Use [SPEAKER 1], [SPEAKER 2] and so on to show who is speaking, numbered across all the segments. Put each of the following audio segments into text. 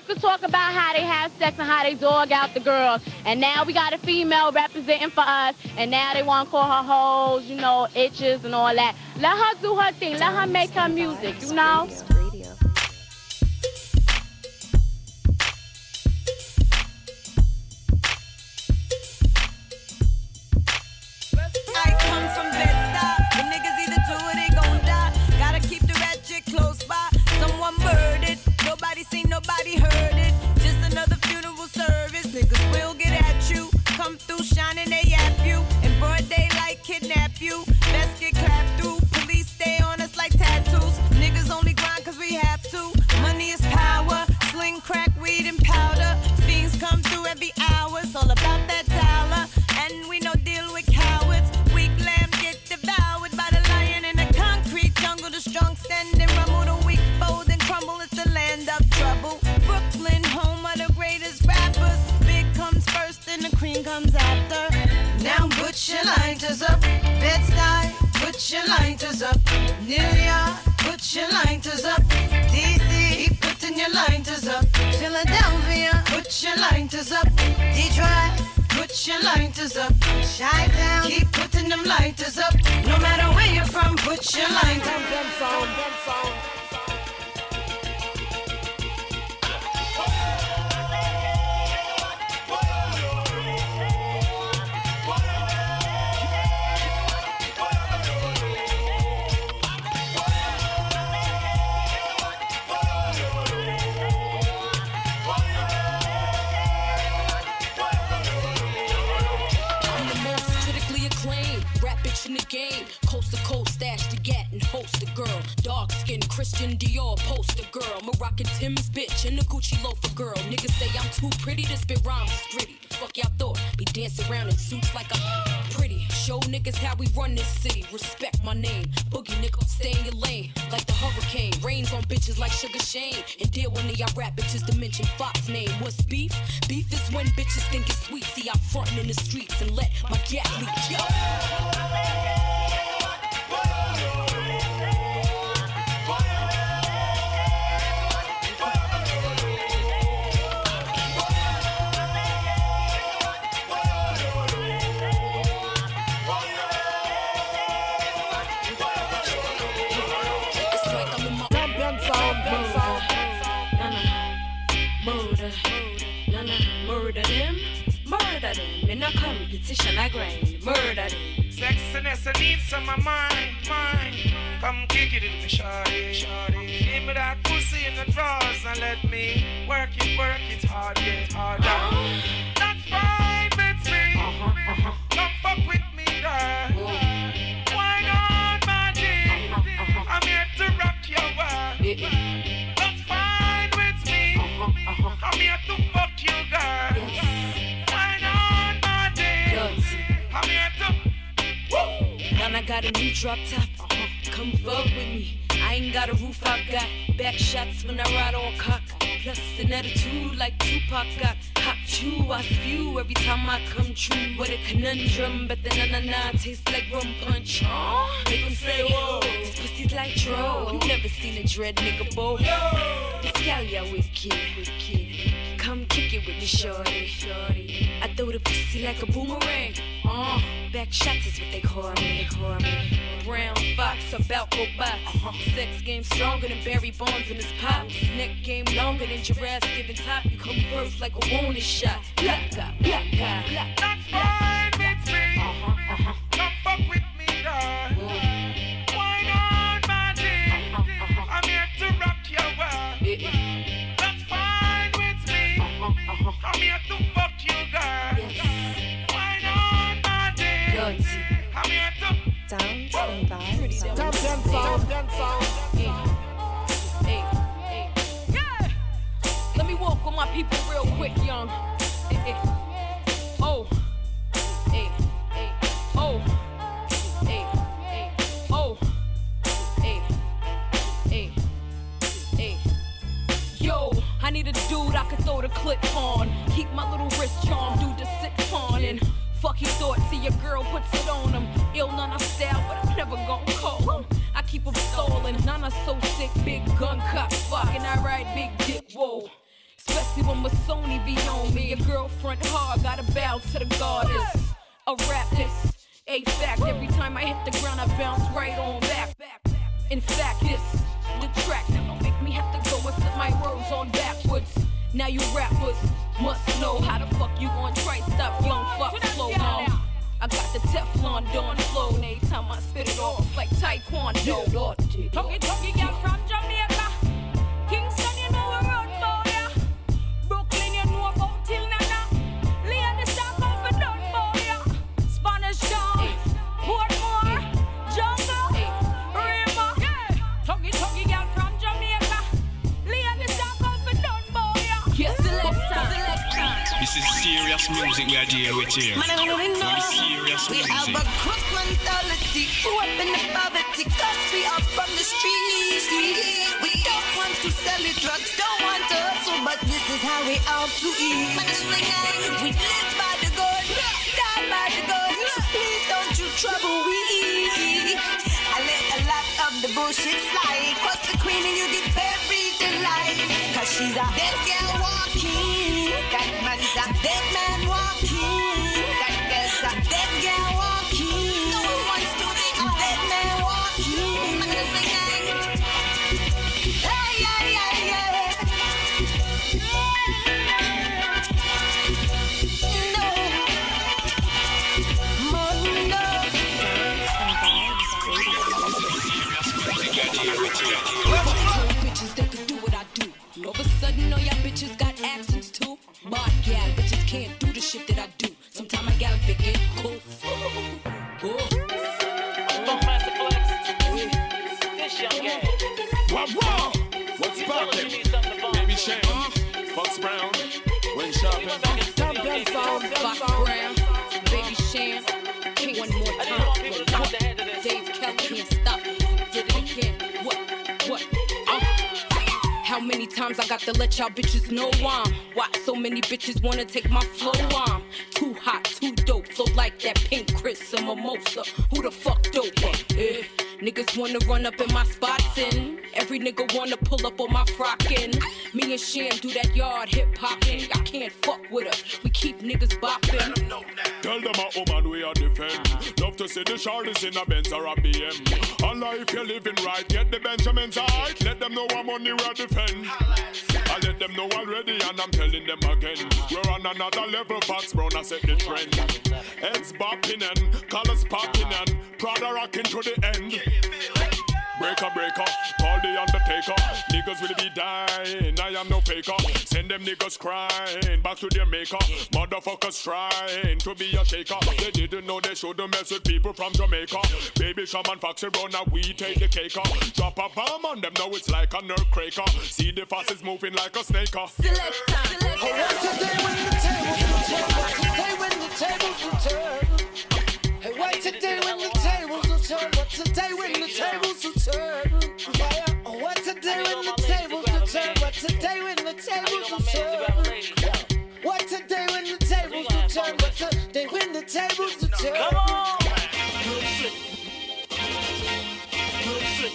[SPEAKER 1] could talk about how they have sex and how they dog out the girls. And now we got a female representing for us. And now they want to call her hoes, you know, itches and all that. Let her do her thing. Let her make her music, you know? In the Gucci loafer, girl. Niggas say I'm too pretty to spit rhymes. Gritty. Fuck y'all thought. Be dancing around in suits like I'm pretty. Show niggas how we run this city. Respect my name. Boogie nigga, stay in your lane. Like the hurricane. Rains on bitches like Sugar Shane. And deal when y'all rap bitches to mention Fox name. What's beef? Beef is when bitches think it's sweet. See, I'm frontin' in the streets and let my gap leak. Yo.
[SPEAKER 2] my mind, mind. Come kick it in me, shawty, shawty. Give me that pussy in the drawers and let me work it, work it hard, get hard.
[SPEAKER 1] drop top. Uh-huh. Come fuck with me. I ain't got a roof, I got back shots when I ride on cock. Plus an attitude like Tupac got. Hot chew, I spew every time I come true. What a conundrum, but the na na na tastes like rum punch. Uh, Make them say, whoa. This pussy's like troll. You never seen a dread nigga bow. This gal, yeah, wicked, wicked kick it with me, shorty. I throw the pussy like a boomerang. Uh, back shots is what they call me. They call me. Brown fox, about go box. Uh-huh. Sex game stronger than Barry Bonds in his pop. Neck game longer than giraffes giving top. You come first like a wounded shot. Black guy, black guy,
[SPEAKER 2] black guy.
[SPEAKER 1] Let me walk with my people real quick, young. Oh. Oh. Oh. Yo, I need a dude I could throw the clip on. Keep my little wrist charm, dude to sit on and. Fuck your thoughts, see your girl puts it on him. Ill none of style, but I'm never gonna call. Nana so sick, big gun cock. fuckin', I ride big dick, whoa. Especially when my Sony be on me. a girlfriend hard, gotta bow to the goddess. A rap this, a fact. Every time I hit the ground, I bounce right on back. In fact, this, the track. Now don't make me have to go and flip my words on backwards. Now you rappers must know how the fuck you gon' try stop young fuck slow now. I got the Teflon Don flow, and every time I spit it off like Taekwondo. Talkie talkie girl from Jamaica, Kingston
[SPEAKER 3] serious music we are dealing with here.
[SPEAKER 4] Man, I don't know.
[SPEAKER 3] Very serious
[SPEAKER 4] We have a crook mentality, grew up in the poverty, cause we are from the streets. We don't want to sell it, drugs don't want to hustle, but this is how we ought to eat. We live by the gun, die by the gun, so please don't you trouble we. I let a lot of the bullshit slide, cross the queen and you get buried alive. Cause she's a dead girl dead man
[SPEAKER 1] times I got to let y'all bitches know I'm. Why so many bitches wanna take my flow? I'm Too hot, too dope, flow like that pink Chris and mimosa. Who the fuck dope? Eh, niggas wanna run up in my spots and Every nigga wanna pull up on my frockin' Me and Cham do that yard hip hopping Y'all can't fuck with us, we keep niggas bopping
[SPEAKER 5] Tell them a woman we are defend. To see the shorties in a Benz or a BM. Allah, if you're living right, get the Benjamins right. Let them know I'm on the road defend. I let them know already, and I'm telling them again. We're on another level, Fox Brown, I set the trend. Heads bopping and colors popping and Prada rocking to the end. Breaker, breaker, call the undertaker. Niggas will be dying, I am no faker. Send them niggas crying back to their maker. Motherfuckers trying to be a shaker. They didn't know they shouldn't mess with people from Jamaica. Baby Shaman Foxy Brown, now we take the cake. Uh. Drop a bomb on them, now it's like a nerve cracker. See the fastest moving like a snake. Uh.
[SPEAKER 1] Select time, select
[SPEAKER 6] Hey, what today when the tables will turn? What today when the tables will turn? Oh, what today when the tables will turn? What today when the tables will turn? What today when the tables will turn? What today when the tables will turn? Come on!
[SPEAKER 5] Real flick. Real flick.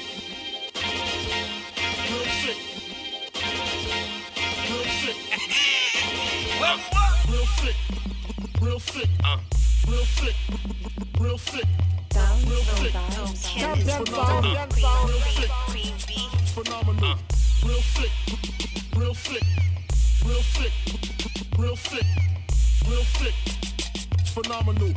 [SPEAKER 5] Real flick. Real flick. Real flick. Real flick. Uh. Real flick. Real flick.
[SPEAKER 6] Sound.
[SPEAKER 5] Real. Phenomenal. Real. Real. Real. Real. Phenomenal.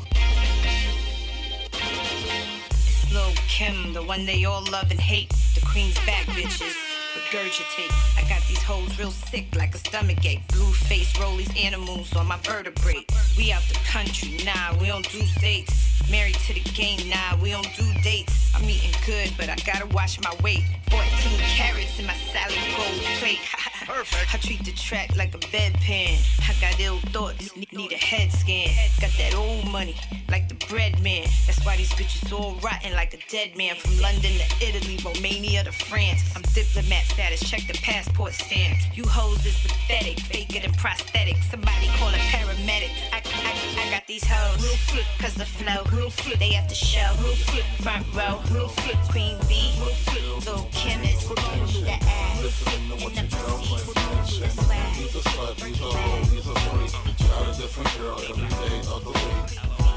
[SPEAKER 4] Lil Kim, the one they all love and hate. The queen's back, bitches. Regurgitate. I got these hoes real sick like a stomach ache. Blue face, rollies, animals on my vertebrae. We out the country, nah, we don't do states. Married to the game, nah, we don't do dates. I'm eating good, but I gotta watch my weight. 14 carrots in my salad gold plate. Perfect. I treat the track like a bedpan. I got ill thoughts, need a head scan. Got that old money, like the bread man. That's why these bitches all rotten like a dead man. From London to Italy, Romania to France. I'm diplomat status, check the passport stamps. You hoes is pathetic, faker than prosthetic. Somebody call a paramedic. I, I, got these hoes. Real flip. Cause the flow. Real flip. They have to show. Real flip. Front row. Real flip. Queen B. Real flip. Little chemist, is the ass. Listen to what your girlfriend mentioned.
[SPEAKER 7] He's a slut. He's a hoe. He's a freak. Got a different girl every day of the week.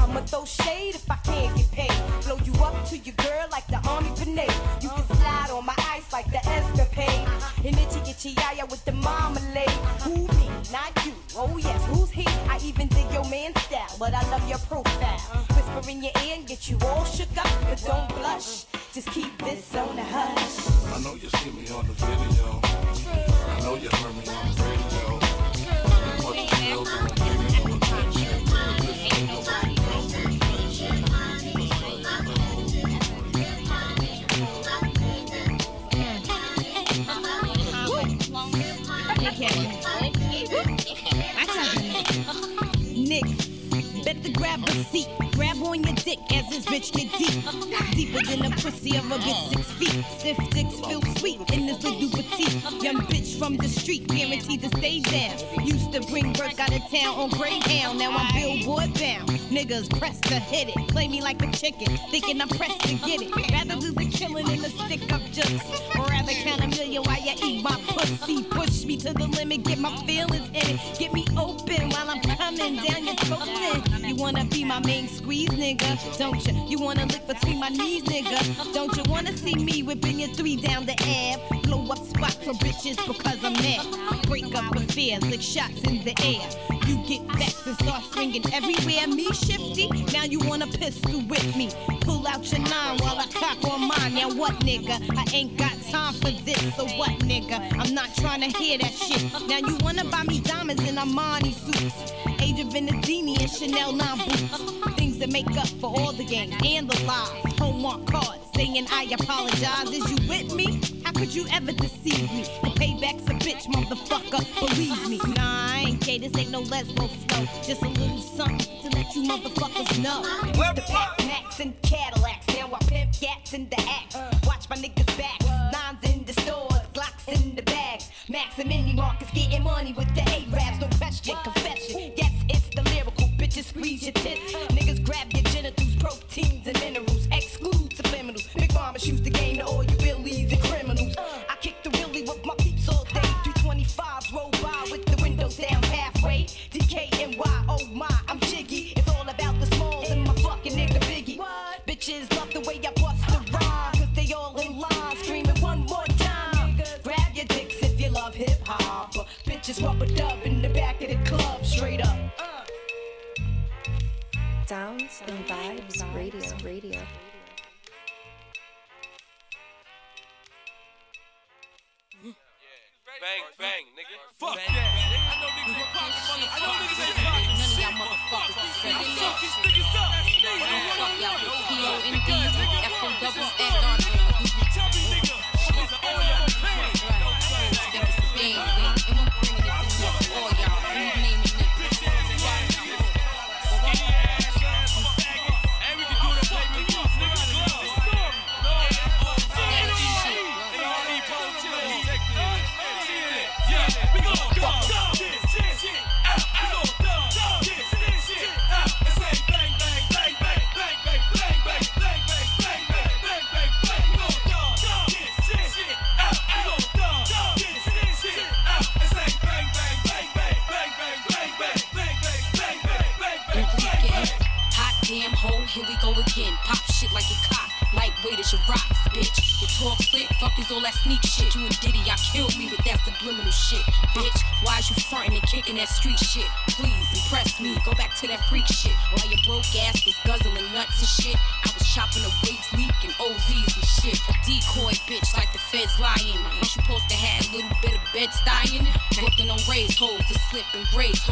[SPEAKER 4] I'ma throw shade if I can't get paid. Blow you up to your girl like the army grenade. You can slide on my ice like the escapade. And itchy itchy yaya with the marmalade. Who me? Not you. Oh yes, who's he? I even dig your man style, but I love your profile. Whisper in your ear and get you all shook up, but don't blush. Just keep this on the hush.
[SPEAKER 7] I know you see me on the video. I know you heard me on the radio.
[SPEAKER 4] Grab a seat. Grab on your dick as bitch get deep. Deeper than a pussy of a good six feet. Stiff dicks feel sweet in this little petite. Young bitch from the street, guaranteed to stay down. Used to bring work out of town on Greyhound. Now I'm billboard bound. Niggas press to hit it. Play me like a chicken, thinking I'm pressed to get it. Rather do the killing than the stick up. Or rather count a million while you eat my pussy. Push me to the limit, get my feelings in it. Get me open while I'm coming down your throat. You wanna be my main squeeze, nigga? Don't you? You wanna lick between my knees, nigga? Don't you wanna see me whipping your three down the Ave? Blow up spots for bitches because I'm mad. Break up affairs, lick shots in the air. You get vexed and start swinging everywhere. Me shifty, now you wanna pistol with me. Pull out your nine while I cock on mine. Now what, nigga? I ain't got time for this. So what, nigga? I'm not trying to hear that shit. Now you wanna buy me diamonds in Armani suits. Age of and Chanel 9 boots. Things that make up for all the games and the lies. Homework cards saying I apologize. Is you with me? How could you ever deceive me? The payback's a bitch, motherfucker. Believe me. Nah, I ain't gay. This ain't no lesbo flow. Just a little something to let you motherfuckers know. Used to pack Macs and Cadillacs. I pimp cats in the axe. Watch my niggas back. Nines in the stores, Glocks in the bags. Max and Neiman Marcus getting money with the and
[SPEAKER 8] grace.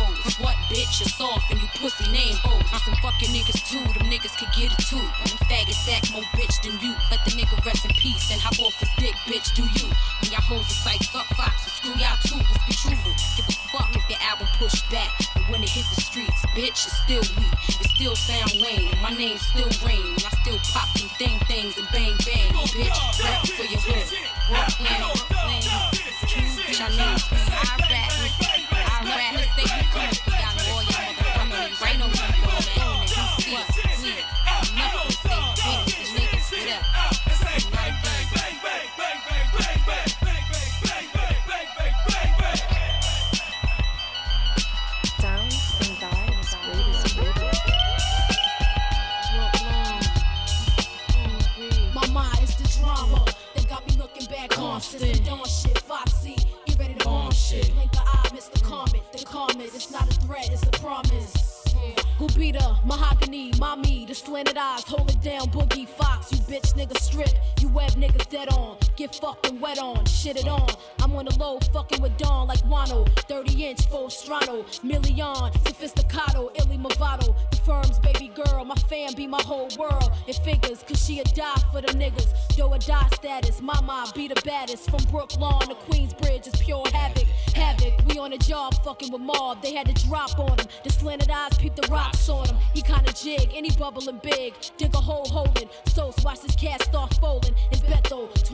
[SPEAKER 8] Mama be the baddest. From Brooklyn to Queensbridge, it's pure havoc. Havoc, we on a job fucking with mob. They had to drop on him. The slanted eyes peep the rocks on him. He kinda jig, and he bubbling big. Dig a hole holding. So watch this cat start folding. Beto,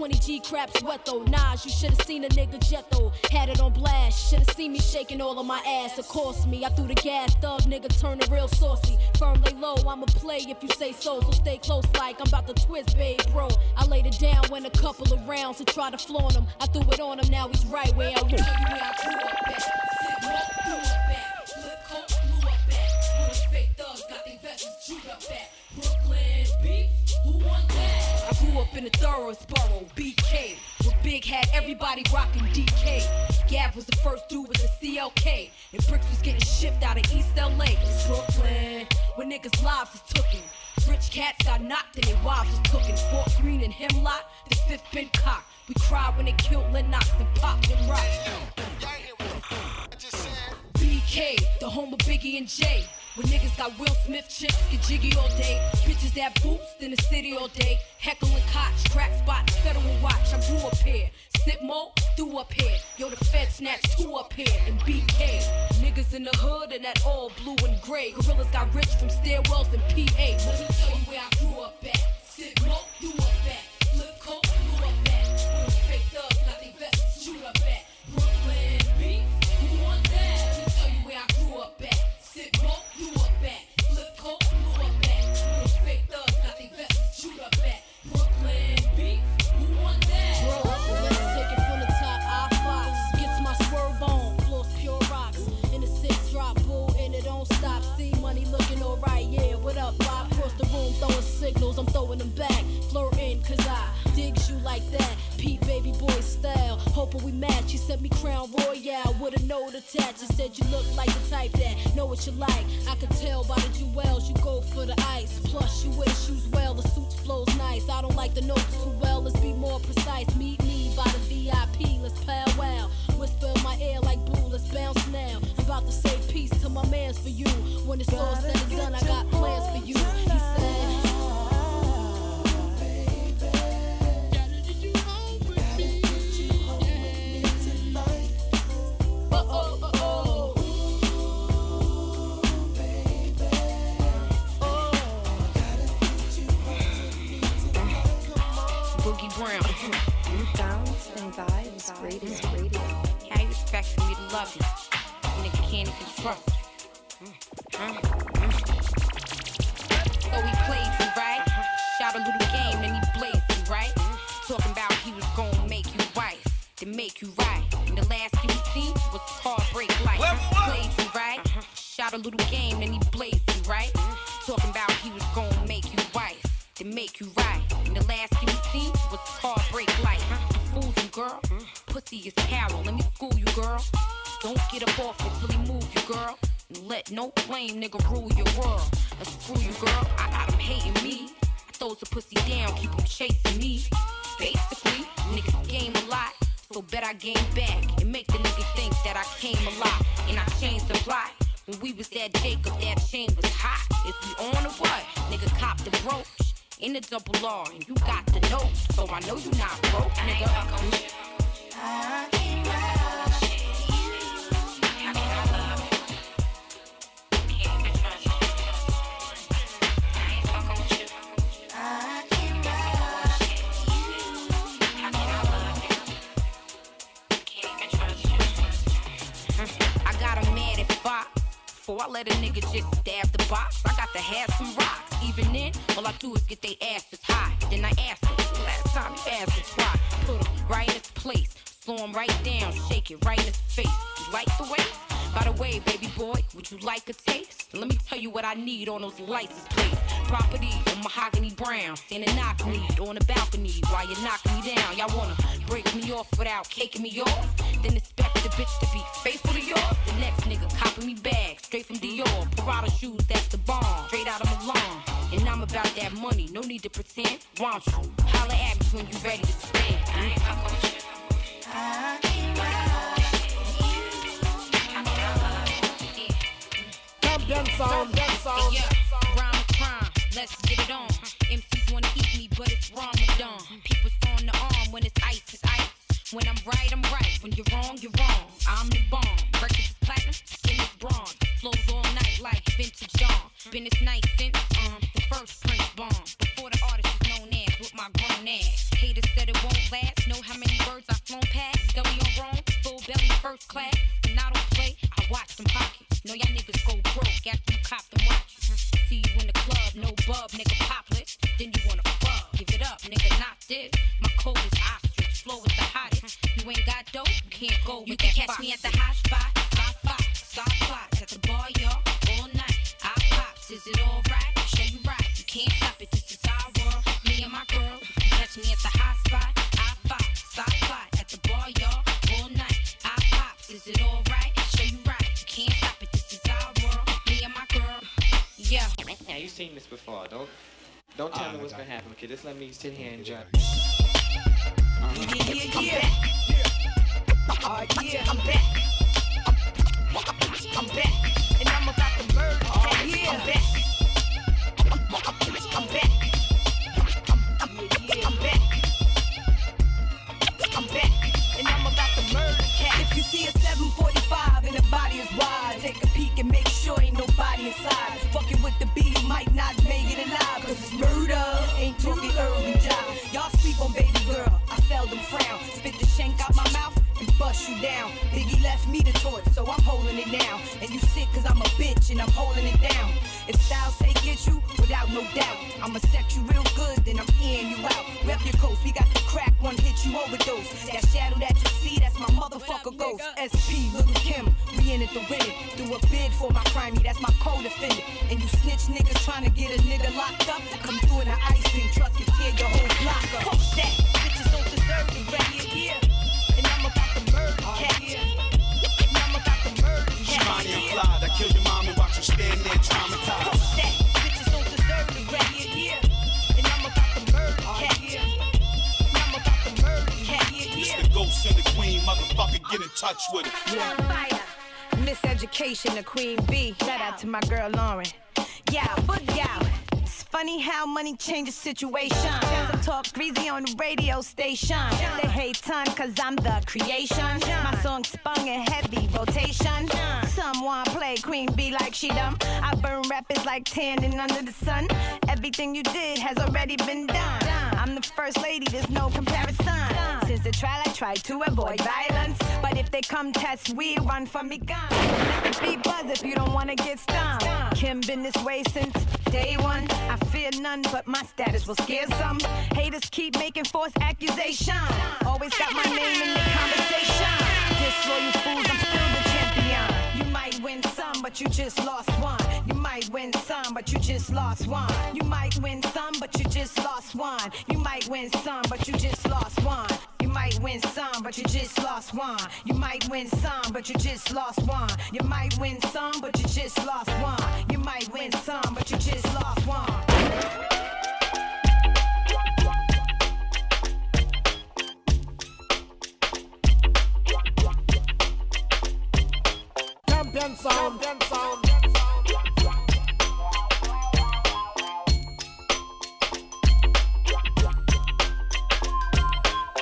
[SPEAKER 8] 20 G craps wet though. Nas, you should've seen a nigga jet though. Had it on blast. Should've seen me shaking all of my ass. Of course me, I threw the gas. Thug nigga turning real saucy. Firm lay low, I'ma play if you say so. So stay close like I'm about to twist, babe, bro. I laid it down when a couple of rounds to try to flaunt him. I threw it on him, now he's right where I was. Flip coat, blew up at. Where fake thugs got their vests chewed up at. Grew up in the thoroughest borough, BK. With Big had everybody rocking DK. Gav was the first dude with the CLK. And Bricks was getting shipped out of East LA. It's Brooklyn, where niggas' lives was tookin'. Rich cats got knocked and their wives was cooking. Fort Greene and Hemlock, the fifth been cocked. We cried when they killed Lennox and popped and rocked. BK, the home of Biggie and Jay. When niggas got Will Smith chips, get jiggy all day. Bitches that boost in the city all day. Heckling cots, crack spots, federal watch. I grew up here. Sip mo, threw up here. Yo, the Fed snatched two up here. And BK, niggas in the hood and that all blue and gray. Gorillas got rich from stairwells and PA. Let me tell you where I grew up at. Sip mo, threw up Hoping we match. You sent me crown royale with a note attached. You said you look like the type that know what you like. I could tell by the jewels you go for the ice. Plus you wear shoes well, the suit flows nice. I don't like the notes too well. Let's be more precise. Meet me by the VIP. Let's powwow. Whisper in my ear like boo. Let's bounce now. I'm about to say peace to my mans for you. When it's all said
[SPEAKER 9] no nigga rule I let a nigga just stab the box. I got to have some rocks. Even then, all I do is get they asses high. Then I ask them, last time you asked us why. Put him right in his place. Slow him right down, shake it right in his face. You like the way? By the way, baby boy, would you like a taste? Let me tell you what I need on those license plates. Property of mahogany brown, standing knock me on the balcony while you knock me down. Y'all wanna break me off without caking me off? Then expect the bitch to be faithful to yours. The next nigga copying me bags straight from Dior. Prada shoes, that's the bomb, straight out of Milan. And I'm about that money, no need to pretend. Want you? Holla at me when you ready to spend. I ain't fucking with you.
[SPEAKER 6] Champion sound, champion sound.
[SPEAKER 9] Yeah, rhyme crime, let's get it on. MCs wanna eat me, but it's Ramadan. People throwing the arm when it's ice, it's ice. When I'm right, I'm right. When you're wrong, you're wrong. Been this night since um the first Prince bomb. Before the artist was known as with my grown ass. Haters said it won't last. Know how many birds I've flown past? Belly on wrong, full belly first class. And I don't play, I watch them pockets. Know y'all niggas go broke after you cop them watches. See you in the club, no bub, nigga popless. Then you wanna fuck, give it up, nigga, not this. My code is ostrich, flow is the hottest. You ain't got dope, you can't go with
[SPEAKER 10] You can
[SPEAKER 9] that
[SPEAKER 10] catch me at the. Hot spot,
[SPEAKER 11] Okay, just let me sit here and judge.
[SPEAKER 10] Yeah, yeah, yeah. Oh, yeah, I'm back. On fire. Miseducation, the queen bee. Shout out to my girl Lauryn. Yeah, boogie out. It's funny how money changes situation. Some talk greasy on the radio station. They hate time cause I'm the creation. My song spung in heavy rotation. Someone play queen bee like she dumb. I burn rappers like tanning under the sun. Everything you did has already been done. I'm the first lady, there's no comparison. Since the trial, I tried to avoid violence. But if they come test, we run from me gun. Beat buzz if you don't wanna get stung. Kim been this way since day one. I fear none, but my status will scare some. Haters keep making false accusations. Always got my name in the conversation. Disloyal fools, I'm still might win some, but you just lost one. You might win some, but you just lost one. You might win some, but you just lost one. You might win some, but you just lost one. You might win some, but you just lost one. You might win some, but you just lost one. You might win some, but you just lost one. You might win some, but you just lost one.
[SPEAKER 6] Sound.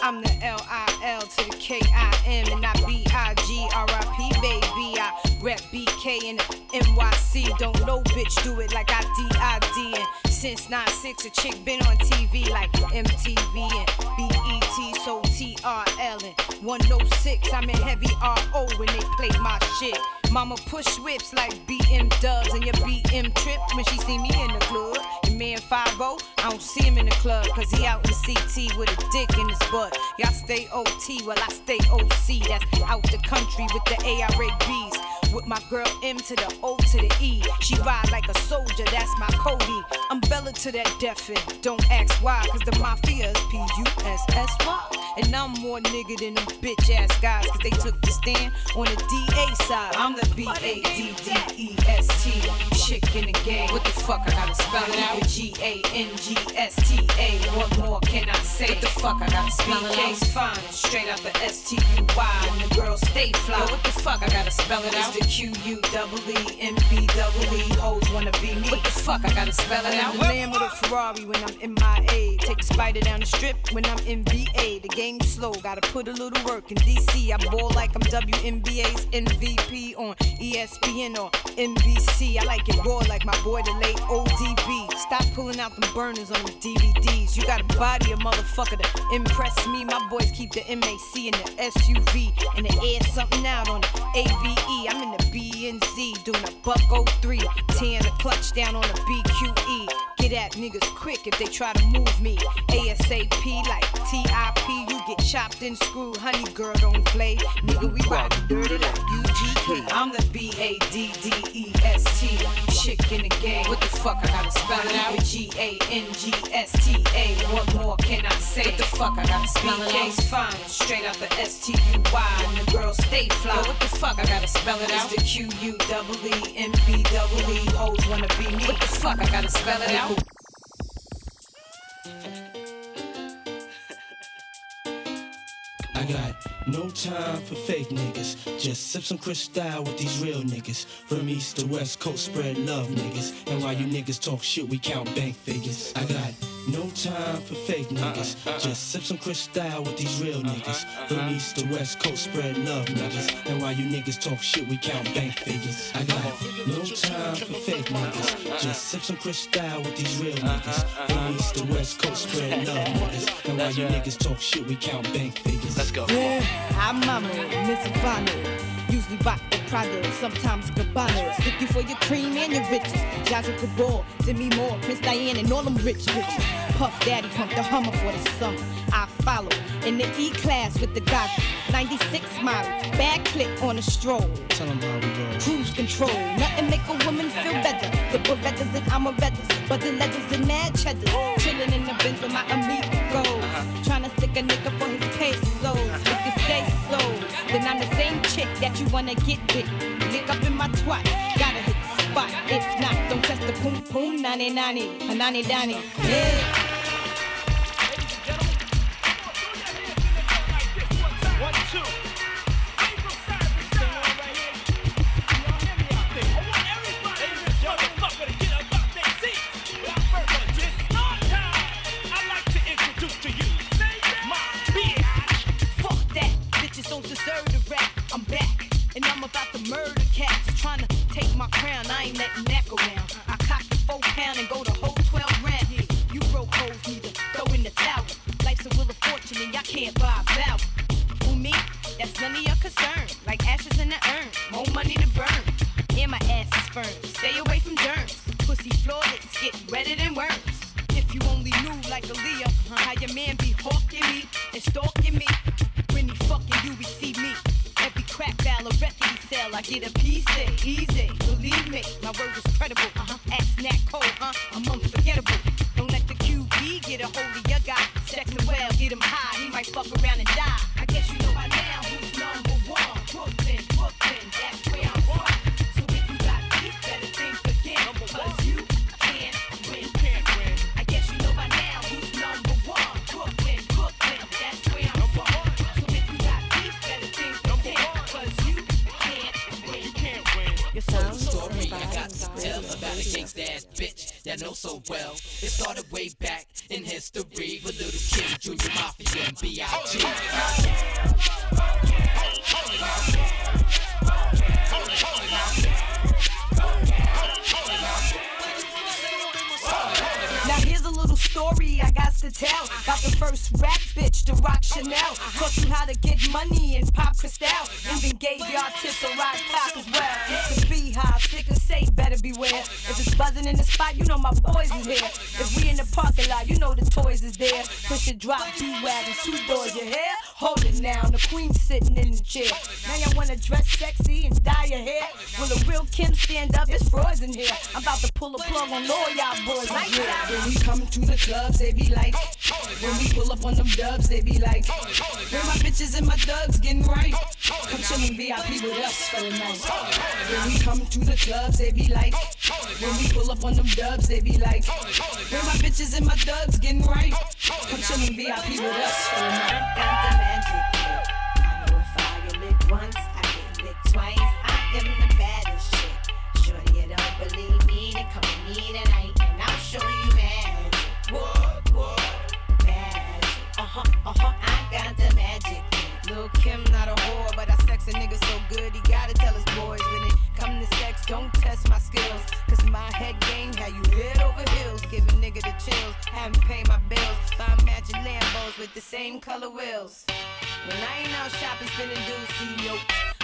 [SPEAKER 10] I'm the L-I-L to the K-I-M and I B-I-G-R-I-P, baby. I rep BK and NYC. Don't no bitch do it like I D-I-D. And since 9-6, a chick been on TV like MTV and BET, so TRL and 106. I'm in heavy RO when they play my shit. Mama push whips like BM dubs and your BM trip when she see me in the club. Your man 5 I don't see him in the club cause he out in CT with a dick in his butt. Y'all stay OT while I stay OC. That's out the country with the ARABs. With my girl M to the O to the E. She ride like a soldier, that's my Cody. I'm Bella to that end. Don't ask why, cause the mafia is P U S S Y. And I'm more nigga than them bitch ass guys, cause they took the stand on the DA side. I'm the B A D D E S T. Chick in the game. What the fuck? I gotta spell it out. G A N G S T A. What more can I say? What the fuck? I gotta spell it out. fine, straight out the S T U Y. And the girls stay fly. Yo, what the fuck? I gotta spell it out. The Q U double E M B double E. Hoes wanna be me. What the fuck? I gotta spell it out. Lamb with a Ferrari when I'm in my A. Take the spider down the strip when I'm in VA. The game slow, gotta put a little work in DC. I ball like I'm WNBA's MVP on ESPN or NBC. I like it raw like my boy the late ODB. Stop pulling out them burners on the DVDs. You gotta body a motherfucker to impress me. My boys keep the MAC in the SUV and they air something out on the AVE. I'm in the BNZ doing a buck 03, tearing the clutch down on the BQE. Get at niggas quick if they try to move me. ASAP like TIP, you get chopped and screwed. Honey girl, don't play. Nigga, we ride dirty like UGK. I'm the B A D D E S T. Chick in the game. What the fuck? I gotta spell it out. G A N G S T A. What more can I say? What the fuck? I gotta spell it out. fine, straight out the S T U Y. And the girls stay fly. What the fuck? I gotta spell it out. It's the Q U double E M B double E. Hoes wanna be me. What the fuck? I gotta spell it out.
[SPEAKER 12] I got no time for fake niggas. Just sip some crystal with these real niggas. From east to west coast, spread love niggas. And while you niggas talk shit, we count bank figures. I got no time for fake niggas. Just sip some crystal with these real niggas. From east to west coast, spread love niggas. And while you niggas talk shit, we count bank figures. I got no time for fake niggas. Just sip some crystal with these real niggas. From east to west coast, spread love niggas. And while you niggas talk shit, we count bank figures. Let's go.
[SPEAKER 10] Yeah, I'm mama, Miss Ivana. Usually rock the Prada, sometimes Gabbana. Sticky for your cream and your riches. Zsa Zsa Gabor, Demi Moore, Prince Diane, and all them rich bitches. Puff Daddy pumped the Hummer for the summer. I follow in the E class with the goggles. 96 model, bad click on a stroll.
[SPEAKER 12] Tell 'em how we roll.
[SPEAKER 10] Cruise control, nothing make a woman feel better. The Berettas and Amarettas, but the letters and mad cheddars. Chillin' in the Benz with my amigos. Uh-huh. to stick a nigga for his pesos. Then I'm the same chick that you wanna get with. Lick up in my twat, gotta hit the spot. If not, don't test the poom poom, nani nani, panani dani. Yeah.
[SPEAKER 13] One, two.
[SPEAKER 10] He I get a piece of easy. Believe me, my word is credible. Uh-huh. Ask Nat Cole, huh? I'm unforgettable. Don't let the QB get a hold of your guy. Sex well, get him high. He might fuck around and die. I know so
[SPEAKER 14] well. It started way back in history with little kid, Junior Mafia, and B.I.G.
[SPEAKER 10] Now here's a little little story I got to tell about the first rap bitch to rock Chanel. Taught you how to get money and pop Cristal. Even gave y'all tips to rock pop as well. The beehive, stick and say, better beware. If it's buzzing in the spot, you know my boys is here. If we in the parking lot, you know the toys is there. Push it, drop, B-wagon, two doors, your hair? Hold it now, the queen sitting in the chair. Now y'all wanna dress sexy and dye your hair? Will a real Kim stand up? It's in here. I'm about to pull a plug on all y'all boys.
[SPEAKER 15] When we come to the clubs, they be like, when we pull up on them dubs, they be like, where my bitches and my thugs getting right? Come chillin' VIP with us for the night. When we come to the clubs, they be like, when we pull up on them dubs, they be like, where my bitches and my thugs getting right? Come chillin' VIP with us night.
[SPEAKER 16] Got the magic. I know if I once, I twice. I am the baddest. Sure you don't believe me, come tonight and I'll show you magic. What? What? Magic. Uh huh. Uh huh. I got the magic.
[SPEAKER 10] Kim not a whore, but I sex a nigga so good he gotta tell his boys when it come to sex, don't test my skills. Cause my head game had you head over heels, giving nigga the chills, haven't paid my bills. Find matching Lambos with the same color wheels. When I ain't out shopping, spending dues, see nope.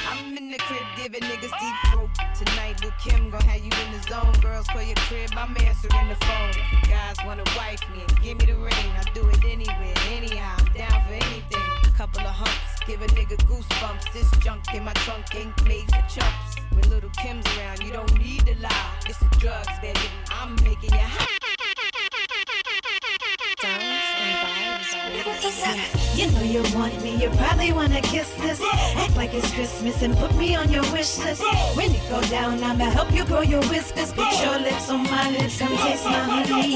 [SPEAKER 10] I'm in the crib giving niggas deep throat. Tonight, Lil Kim gon' have you in the zone. Girls call your crib, I'm answering the phone. Guys wanna wife me and give me the ring. I'll do it anywhere, anyhow. I'm down for anything. A Couple of humps, give a nigga goosebumps. This junk in my trunk ain't made for chumps. When little Kim's around, you don't need to lie. It's the drugs, baby. I'm making you high.
[SPEAKER 4] You know you want me, you probably wanna kiss this. Act like it's Christmas and put me on your wish list. When it go down, I'ma help you grow your whiskers. Put your lips on my lips, come taste my honey.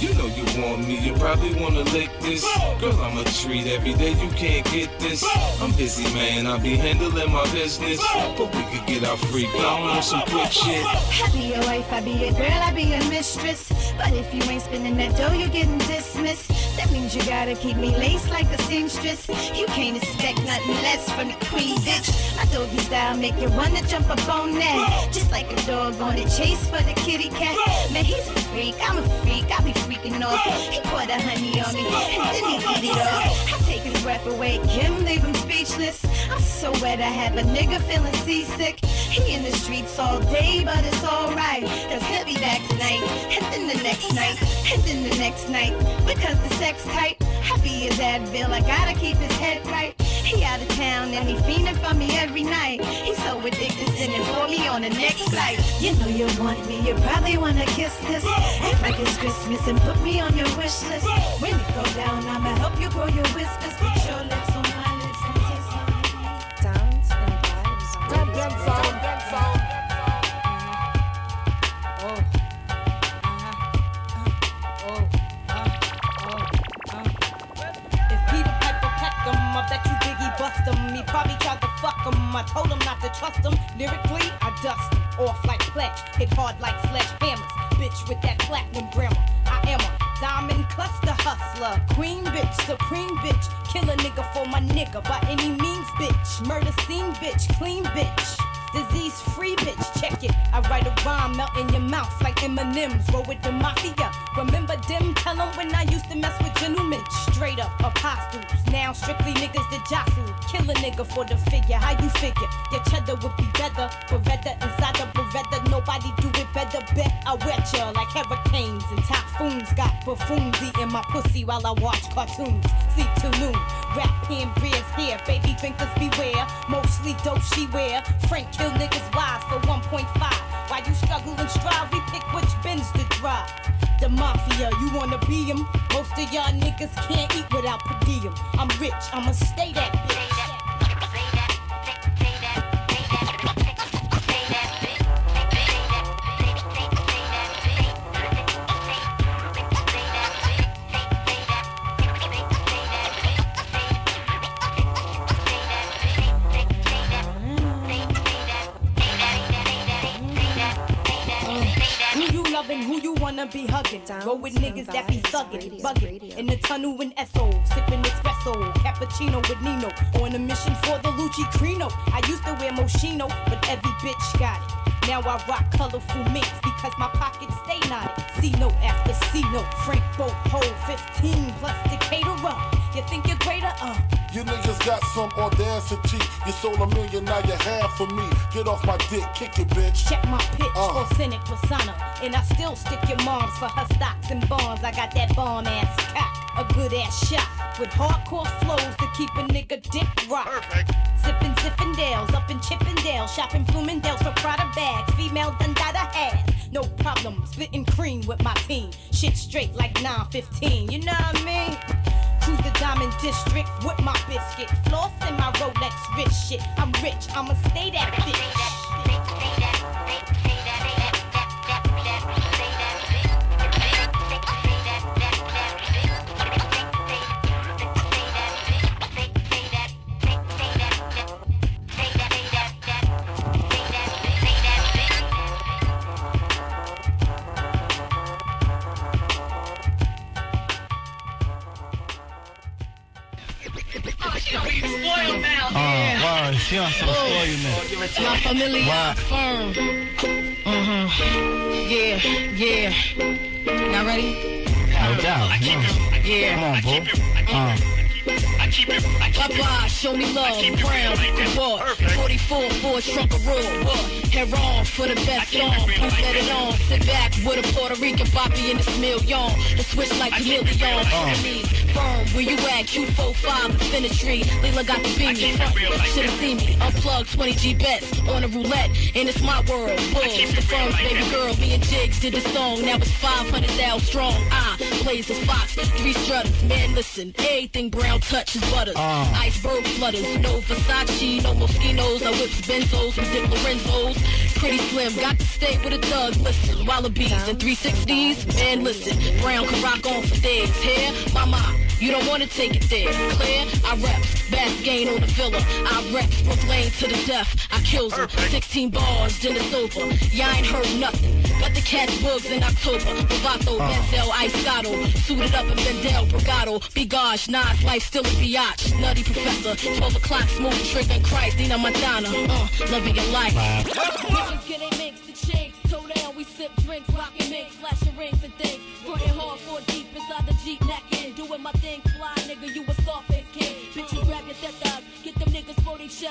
[SPEAKER 3] You know you want me, you probably wanna lick this. Girl, I'm a treat every day, you can't get this. I'm busy, man, I'll be handling my business. But we could get our freak on on some quick shit.
[SPEAKER 4] I be your wife, I be your girl, I be your mistress. But if you ain't spending that dough, you're getting dismissed. That means you gotta keep me laced like a seamstress. You can't expect nothing less from the queen, bitch. I My doggy style make you wanna jump up on that. Just like a dog on a chase for the kitty cat. Man, he's a freak, I'm a freak, I be freaking off. He put a honey on me, and then he eat it off. I take his breath away, Kim, leave him speechless. I'm so wet, I have a nigga feeling seasick. He in the streets all day, but it's alright. Cause he'll be back tonight, and then the next night, and then the next night. Because the sex tight, happy as Advil, I gotta keep his head right. He out of town and he fiending for me every night. He's so addicted, sending for me on the next flight. You know you want me, you probably wanna kiss this. Act like it's Christmas and put me on your wish list. When you go down, I'ma help you grow your whiskers. Put your lips on my lips and taste my
[SPEAKER 17] Sounds and vibes.
[SPEAKER 18] Champion sound, champion sound.
[SPEAKER 10] He probably tried to fuck him. I told him not to trust him. Lyrically, I dust. Off like pledge, hit hard like sledgehammers. Bitch with that platinum grammar. I am a diamond cluster hustler. Queen bitch, supreme bitch. Kill a nigga for my nigga by any means, bitch. Murder scene bitch, clean bitch. Disease free bitch, check it. I write a rhyme, melt in your mouth like M&M's. Roll with the mafia. Remember them? Tell 'em when I used to mess with gentlemen. Straight up apostles. Now strictly niggas that jostle. Kill a nigga for the figure. How you figure? Your cheddar would be better. Beretta inside the Beretta. Nobody do it better. Bet I wet ya like hurricanes and typhoons. Got buffoons eating my pussy while I watch cartoons. Sleep till noon. Rap beers here. Baby drinkers beware. Mostly dope she wear. Frank kill niggas wise for 1.5. While you struggle and strive, we pick which bins to drive. The mafia, you wanna be 'em? Most of y'all niggas can't eat without per diem. I'm rich, I'ma stay that bitch. Wanna
[SPEAKER 4] be hugging. Roll with niggas that be thugging, bugging. In the tunnel in SO, sipping espresso, cappuccino with Nino. On a mission for the Lucci Crino. I used to wear Moschino, but every bitch got it. Now I rock colorful mints because my pockets stay knotted. C note after C note, Frank Boat, Hole 15 plus Decatur up. You think you're greater? Uh.
[SPEAKER 19] You niggas got some audacity. You sold a million, now you have for me. Get off my dick, kick it, bitch.
[SPEAKER 4] Check my pitch,
[SPEAKER 19] Uh.
[SPEAKER 4] authentic persona. And I still stick your moms for her stocks and bonds. I got that bomb ass cock, a good ass shot. With hardcore flows to keep a nigga dick rock. Perfect. Sippin' Zippendales up in Chippendale. Shopping Bloomingdale's for Prada bags. Female Dundada has. No problem, spitting cream with my team. Shit straight like 915. You know what I mean? Cruise the Diamond District with my biscuit. Floss in my Rolex rich shit. I'm rich, I'ma stay that bitch.
[SPEAKER 20] Uh, word, she on some spoilment.
[SPEAKER 17] My familiar
[SPEAKER 20] Word.
[SPEAKER 17] firm. Mm-hmm. Yeah, yeah. Y'all ready?
[SPEAKER 20] No doubt. Yeah.
[SPEAKER 17] Yeah.
[SPEAKER 20] Come on, boo. Uh.
[SPEAKER 17] Papa, show me love, brown, boy, 44 for a trunk of roll, hair on for the best song, who let it on, sit back with a Puerto Rican poppy in the million, the switch like chameleon, enemies, firm, where you at, Q45, Infiniti, Lila got the beanie, should've seen me, unplugged 20G bets, on a roulette, and it's my world, bulls, the firm's baby girl, me and Jigs did the song, now it's 500,000 strong, I, plays the fox, three strutters, man listen, everything brown touches butters,
[SPEAKER 20] Uh.
[SPEAKER 17] iceberg flutters, no Versace, no Moschinos, I whip Benzos and Dick Lorenzo's, pretty slim, got to stay with a thug, listen, Wallabies and 360s, man listen, brown can rock on for days, here, mama, you don't wanna take it there, clear, I rep, Bascane on the villa, I rep Brooklyn to the death, I kills them, 16 bars, then it's over, y'all ain't heard nothing, but the catch bugs in October, Bavato, Benzel, Ice suited up in Bendel, Brigado, Bigage, Nas, life still a biatch, nutty professor, 12 o'clock, smooth trick and Christ, Dina Madonna, uh, loving your life.
[SPEAKER 8] Bitches get they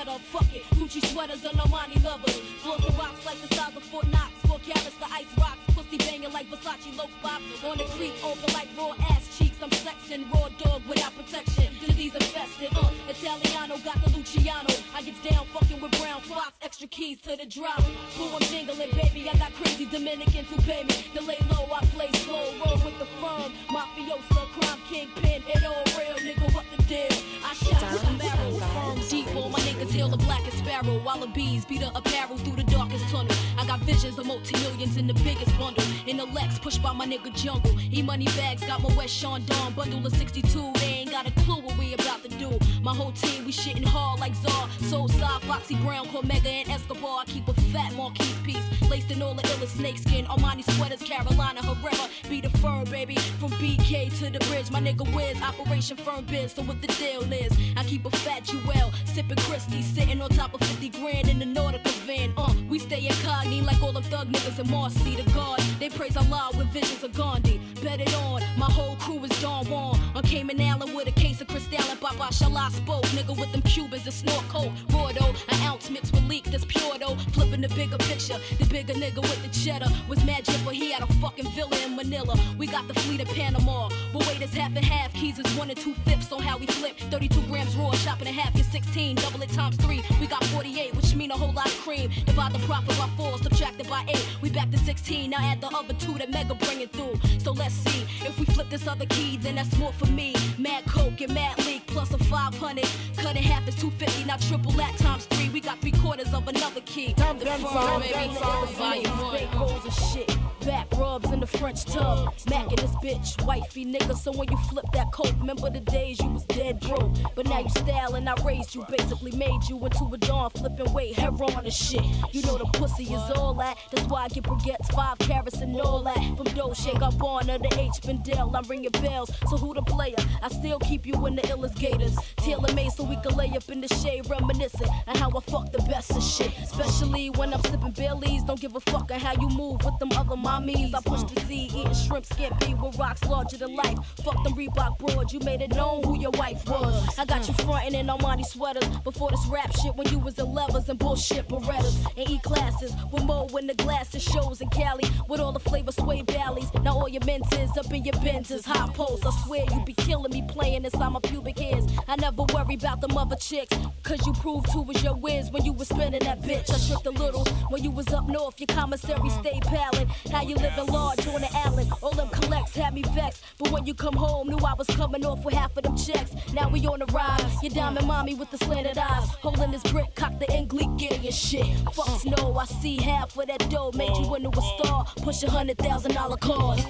[SPEAKER 8] they cheddar, fuck it. Gucci sweaters and Armani lovers, floating rocks like the size of Fort Knox, four carats the ice rocks, pussy banging like Versace low pop, on the creek over like raw ass cheeks, I'm flexing, raw dog without protection, disease infested, uh, Italiano got the Luciano, I get down fucking with brown fox, extra keys to the drop. Who I'm jingling, baby, I got crazy Dominicans who pay me to lay low, I play slow, roll with the firm, mafiosa, crime kingpin, it all real, nigga, what the deal? I shot with a barrel, firm deep, all my niggas hail the blackest sparrow, wallabies beat the apparel through the darkest tunnel. I got visions of multi-millions in the biggest bundle, in the Lex, pushed by my nigga Jungle. E-money bags, got my West Sean Dawn, bundle of 62, they ain't got a clue what we about to do. My whole team, we shitting hard like Czar, Soul Side, Foxy Brown, Cormega, and Escobar. I keep a fat Marquise piece, laced in all the illest snakeskin, Armani sweaters, Carolina Herrera, be the firm, baby, from BK to the bridge. My nigga Wiz, Operation Firm Biz, so what the deal is, I keep a fat Jewel, sipping Christie, sitting on top of 50 grand in the Nautica van. Uh, we stay incognito like all them thug niggas in Marcy, the guard. They praise Allah with visions of Gandhi. Bet it on, my whole crew is Don Juan. On Cayman Island with a case of Cristal and Baba Shala spoke. Nigga with them Cubans that snort coke. Raw an ounce mixed with leak that's pure though. Flipping the bigger picture. The bigger nigga with the cheddar was mad but He had a fucking villa in Manila. We got the fleet of Panama. But wait, it's half and half. Keys is one and two fifths on how we flip. 32 grams raw, chopping in half. You're 16, double it times three. We got 48, which mean a whole lot of cream. Divide the profit by four, subtracted by eight. We back to 16. Now add the other two that Mega bringing through. So let's see if we flip this other key, then that's more for me. Mad Coke and Mad Leak plus a 500. Cut in half is 250. Now triple that times three. We got three quarters of another key. The firm, baby. Volume one. Big holes of shit. Back rubs in the French tub. Mac in this bitch, wifey nigga. So when you flip that coat, remember the days you was dead broke. But now you styling, I raised you, basically made you into a dawn, flipping weight, hair on and shit. You know the pussy is all that. That's why I get baguettes, five carats and all that. From Dolce Gabbana to H. Bendel, I'm ringing bells. So who the player? I still keep you in the illest gators. Tailor made so we can lay up in the shade, reminiscing on how I fuck the best of shit. Especially when I'm sipping Baileys, don't give a fuck on how you move with them other mommies. I push the Z, eating shrimp scampi with rocks larger than life. Fuck them Reebok broads, you made it known who your wife was. I got you frontin' in Armani sweaters before this rap shit when you was in levers and bullshit Berettas and E classes with Mo in the glass glasses shows in Cali with all the flavor sway valleys. Now all your mentors up in your Benzes, high post. I swear you be killing me playing inside my pubic hairs. I never worry about them other chicks, cause you proved who was your whiz when you was spinning that bitch. I tripped a little when you was up north, your commissary stayed pallid. How you living large on the island? All them collects had me vexed, but when you come home, knew I was coming off with half of them checks. Now we on the rise, your diamond mommy with the slanted eyes, holding this brick, cock the English getting your shit. Fuck no, I see half of that dough made you oh. into a star. Push a hundred thousand dollar cars.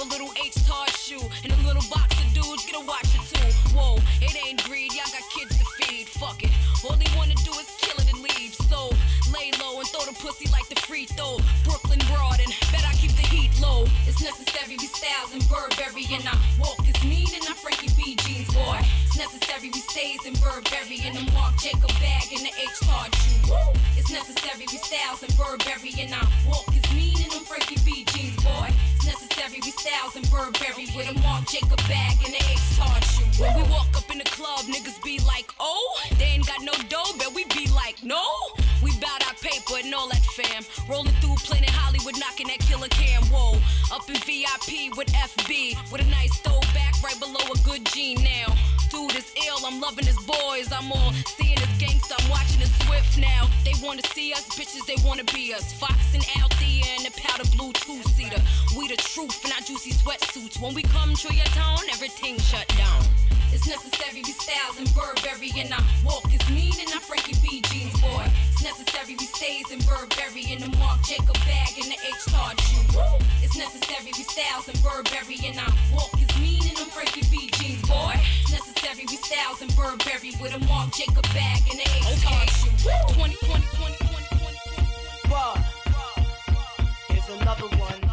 [SPEAKER 1] A little H tar shoe. And a little box of dudes, get a watch or two. Whoa, it ain't greed, y'all got kids to feed. Fuck it. All they wanna do is kill it and leave. So lay low and throw the pussy like the free throw. Brooklyn broad and bet I keep the heat low. It's necessary, we styles in Burberry. And I walk is mean and I'm Frankie B jeans, boy. It's necessary, we stays in Burberry. And the Marc Jacob bag and the H card shoe. It's necessary, we styles in Burberry. And I walk is mean in Burberry. With a Marc Jacob bag and the H card shoe. When we walk up in the club, niggas be like, oh, they ain't got no dough, but we be like, no. We bout our paper and all that fam. Rolling through Planet Hollywood, knocking that killer cam. Whoa, up in VIP with FB, with a nice throwback right below a good G now. Dude is ill, I'm loving his boys. I'm all seeing his gangsta, I'm watching his Swift now. They wanna see us, bitches, they wanna be us. Fox and Althea and the powder blue two seater. We the truth in our juicy sweatsuits. When we come to your town, everything shut down. It's necessary, we styles in Burberry, and I walk is mean, and I Frankie B jeans, boy. It's necessary, we stays in Burberry, and the Marc Jacob bag, and the H card shoe. It's necessary, we styles in Burberry, and I walk is mean, and I'm Frankie B jeans, boy. It's necessary, we styles in Burberry, with a Marc Jacob bag, and the H card shoe. 20, 20, 20, 20, 20.
[SPEAKER 21] Why? Here's another one.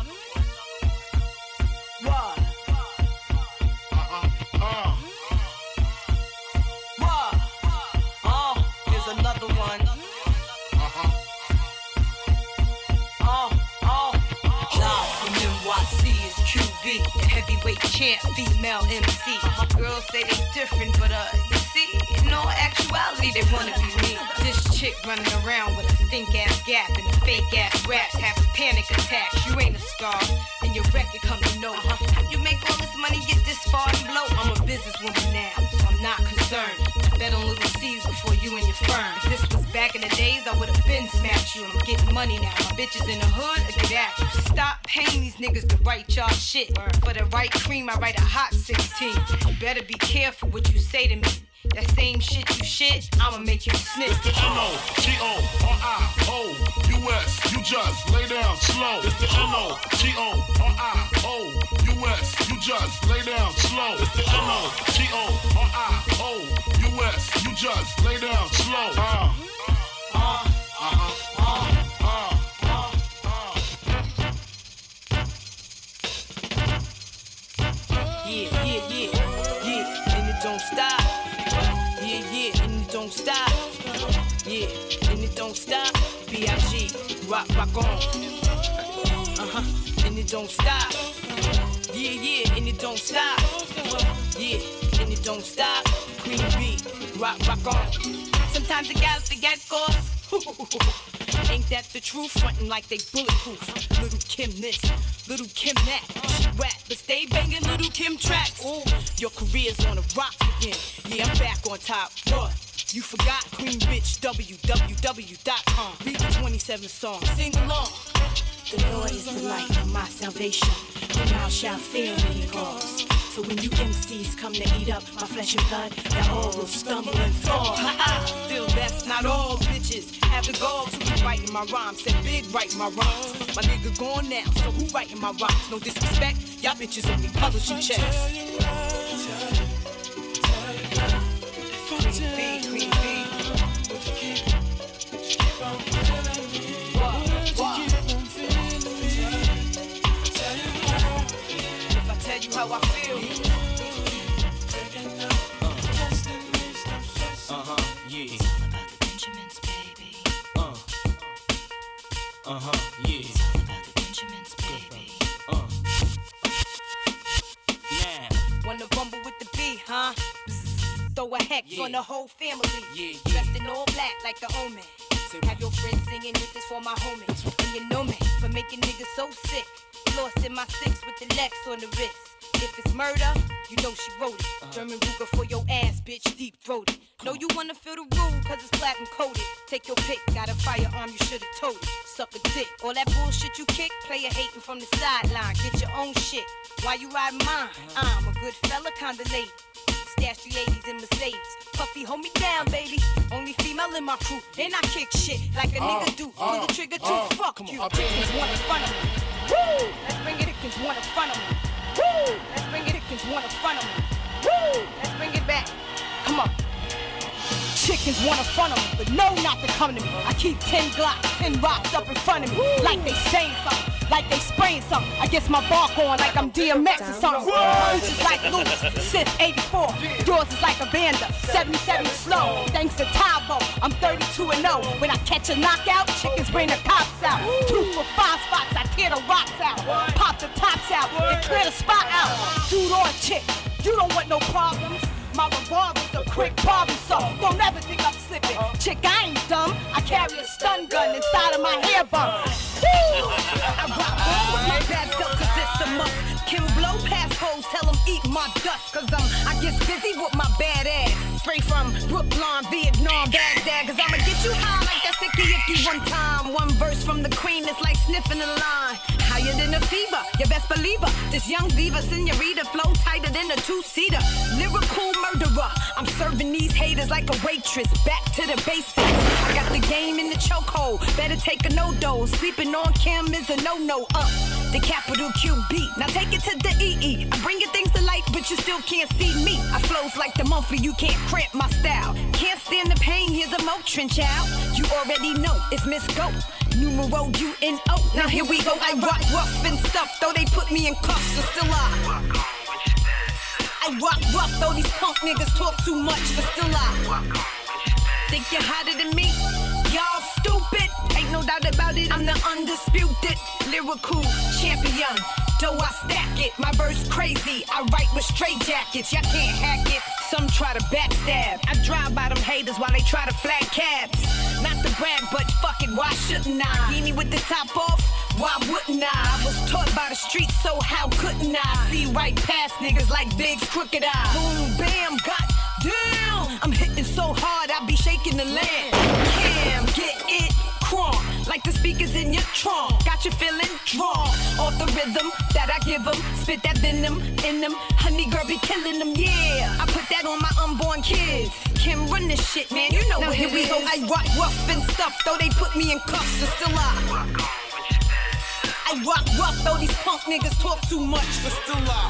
[SPEAKER 10] Heavyweight champ, female MC. Girls say they different, but uh, all actuality, they wanna be me. This chick running around with a stink ass gap and fake ass raps, having panic attacks. You ain't a star, and your record come to know. How you make all this money, get this far and blow? I'm a businesswoman now, so I'm not concerned. I bet on little C's before you and your firm. If this was back in the days, I would've been smacked you. And I'm getting money now. My bitches in the hood, I get at you. Stop paying these niggas to write y'all shit. For the right cream, I write a hot 16. You better be careful what you say to me. That same shit you shit, I'ma make you snitch.
[SPEAKER 19] It's the N-O-T-O-R-I-O-U-S. You just lay down slow. It's the N-O-T-O-R-I-O-U-S. You just lay down slow. It's the N-O-T-O-R-I-O-U-S. You just lay down slow. Uh. Uh,
[SPEAKER 21] Rock, rock on. Uh huh, and it don't stop.
[SPEAKER 4] Yeah, yeah, and it don't stop. Yeah, and it don't stop. Queen B, rock, rock on. Sometimes the guys forget cause. Ain't that the truth? Frontin' like they bulletproof. Little Kim this, little Kim that. She rap, but stay banging little Kim tracks. Ooh, your career's on the rocks again. Yeah, I'm back on top. What? You forgot Queen Bitch, www.com. Read the 27 songs, sing along. The Lord is the light of my salvation. Your mouth shall fear when he calls. So when you MCs come to eat up my flesh and blood, that all will stumble and fall. Still, that's not all, bitches. Have the gall to be writing my rhymes. Said big writing my rhymes. My nigga gone now, so who writing my rhymes? No disrespect, y'all bitches only publishing checks. Queen B,
[SPEAKER 7] Yeah.
[SPEAKER 4] on the whole family.
[SPEAKER 7] Yeah, yeah.
[SPEAKER 4] Dressed in all black like the omen. Have your friends singing this is for my homies. And you know me for making niggas so sick. Lost in my six with the Lex on the wrist. If it's murder, you know she wrote it.
[SPEAKER 7] Uh-huh.
[SPEAKER 4] German Ruger for your ass, bitch, deep throated. Know you wanna feel the rule, cause it's platinum coated. Take your pick, got a firearm, you should've told it. Suck a dick. All that bullshit you kick, player hating from the sideline. Get your own shit. Why you riding mine?
[SPEAKER 7] Uh-huh.
[SPEAKER 4] I'm a good fella, kinda lady. The 80s in Mercedes. Puffy, hold me down, baby. Only female in my crew. And I kick shit like a
[SPEAKER 19] Uh,
[SPEAKER 4] nigga do.
[SPEAKER 19] uh,
[SPEAKER 4] Pull the trigger too.
[SPEAKER 19] uh,
[SPEAKER 4] Fuck
[SPEAKER 19] come
[SPEAKER 4] you.
[SPEAKER 19] on, I
[SPEAKER 4] Chickens want in front of me. Woo! Let's bring it. Chickens want in front of me. Woo! Let's bring it. Chickens want in front of me. Woo! Let's bring it back. Come on. Chickens want in front of me, but know not to come to me. I keep 10 glocks, 10 rocks up in front of me. Like they saying something, like they spraying something. I guess my bark on like I'm DMX or something. Words is like Lewis, Sith 84. Yours is like a Vanda, 77 slow. Thanks to Tavo, I'm 32 and 0. When I catch a knockout, chickens bring the cops out. Two for five spots, I tear the rocks out. Pop the tops out, and clear the spot out. Dude or chick, you don't want no problems. My revolver's a quick problem, so don't ever think I'm slipping. Chick, I ain't dumb. I carry a stun gun inside of my hair bun. Woo! I rock on with my bad self, cause it's a must. Kim blow past hoes, tell them eat my dust, cause I'm, I get busy with my bad ass. Straight from Brooklyn, Vietnam, Baghdad, cause I'ma get you high one time. One verse from the queen is like sniffing a line. Higher than a fever, you best believe her. This young diva, senorita, flow tighter than a two-seater. Lyrical murderer, I'm serving these haters like a waitress. Back to the basics. I got the game in the chokehold. Better take a NoDoz. Sleeping on Kim is a no-no. Uh, the capital QB. Now take it to the EE. I'm bringing things to light, but you still can't see me. I flows like the monthly, you can't cramp my style. Can't stand the pain, here's a Motrin child. You already know it's Miss Go. Numero U-N-O. Now here we go. I rock rough and stuff, though they put me in cuffs, but still I. I rock rough, though these punk niggas talk too much, but still I. Think you're hotter than me? Y'all stupid. Ain't no doubt about it, I'm the undisputed lyrical champion. Though I stack it, my verse crazy. I write with straight jackets, y'all can't hack it. Some try to backstab. I drive by them haters while they try to flag cabs. Not to brag, but fuck it, why shouldn't I? Beanie with the top off, why wouldn't I? I was taught by the streets, so how couldn't I? See right past niggas like Big's crooked eye. Boom, bam, got damn. I'm hitting so hard, I be shaking the land. Speakers in your trunk. Got you feeling drunk. Off the rhythm that I give them. Spit that venom in them. Honey girl be killing them, yeah. I put that on my unborn kids. Kim run this shit, man. You know
[SPEAKER 22] Now
[SPEAKER 4] what
[SPEAKER 22] here
[SPEAKER 4] it
[SPEAKER 22] we
[SPEAKER 4] is.
[SPEAKER 22] go.
[SPEAKER 4] I rock rough and stuff, though they put me in cuffs, but still I. I rock rough, though these punk niggas talk too much, but still I.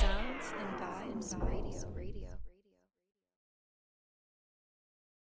[SPEAKER 18] Dance and Vibes Radio. Radio.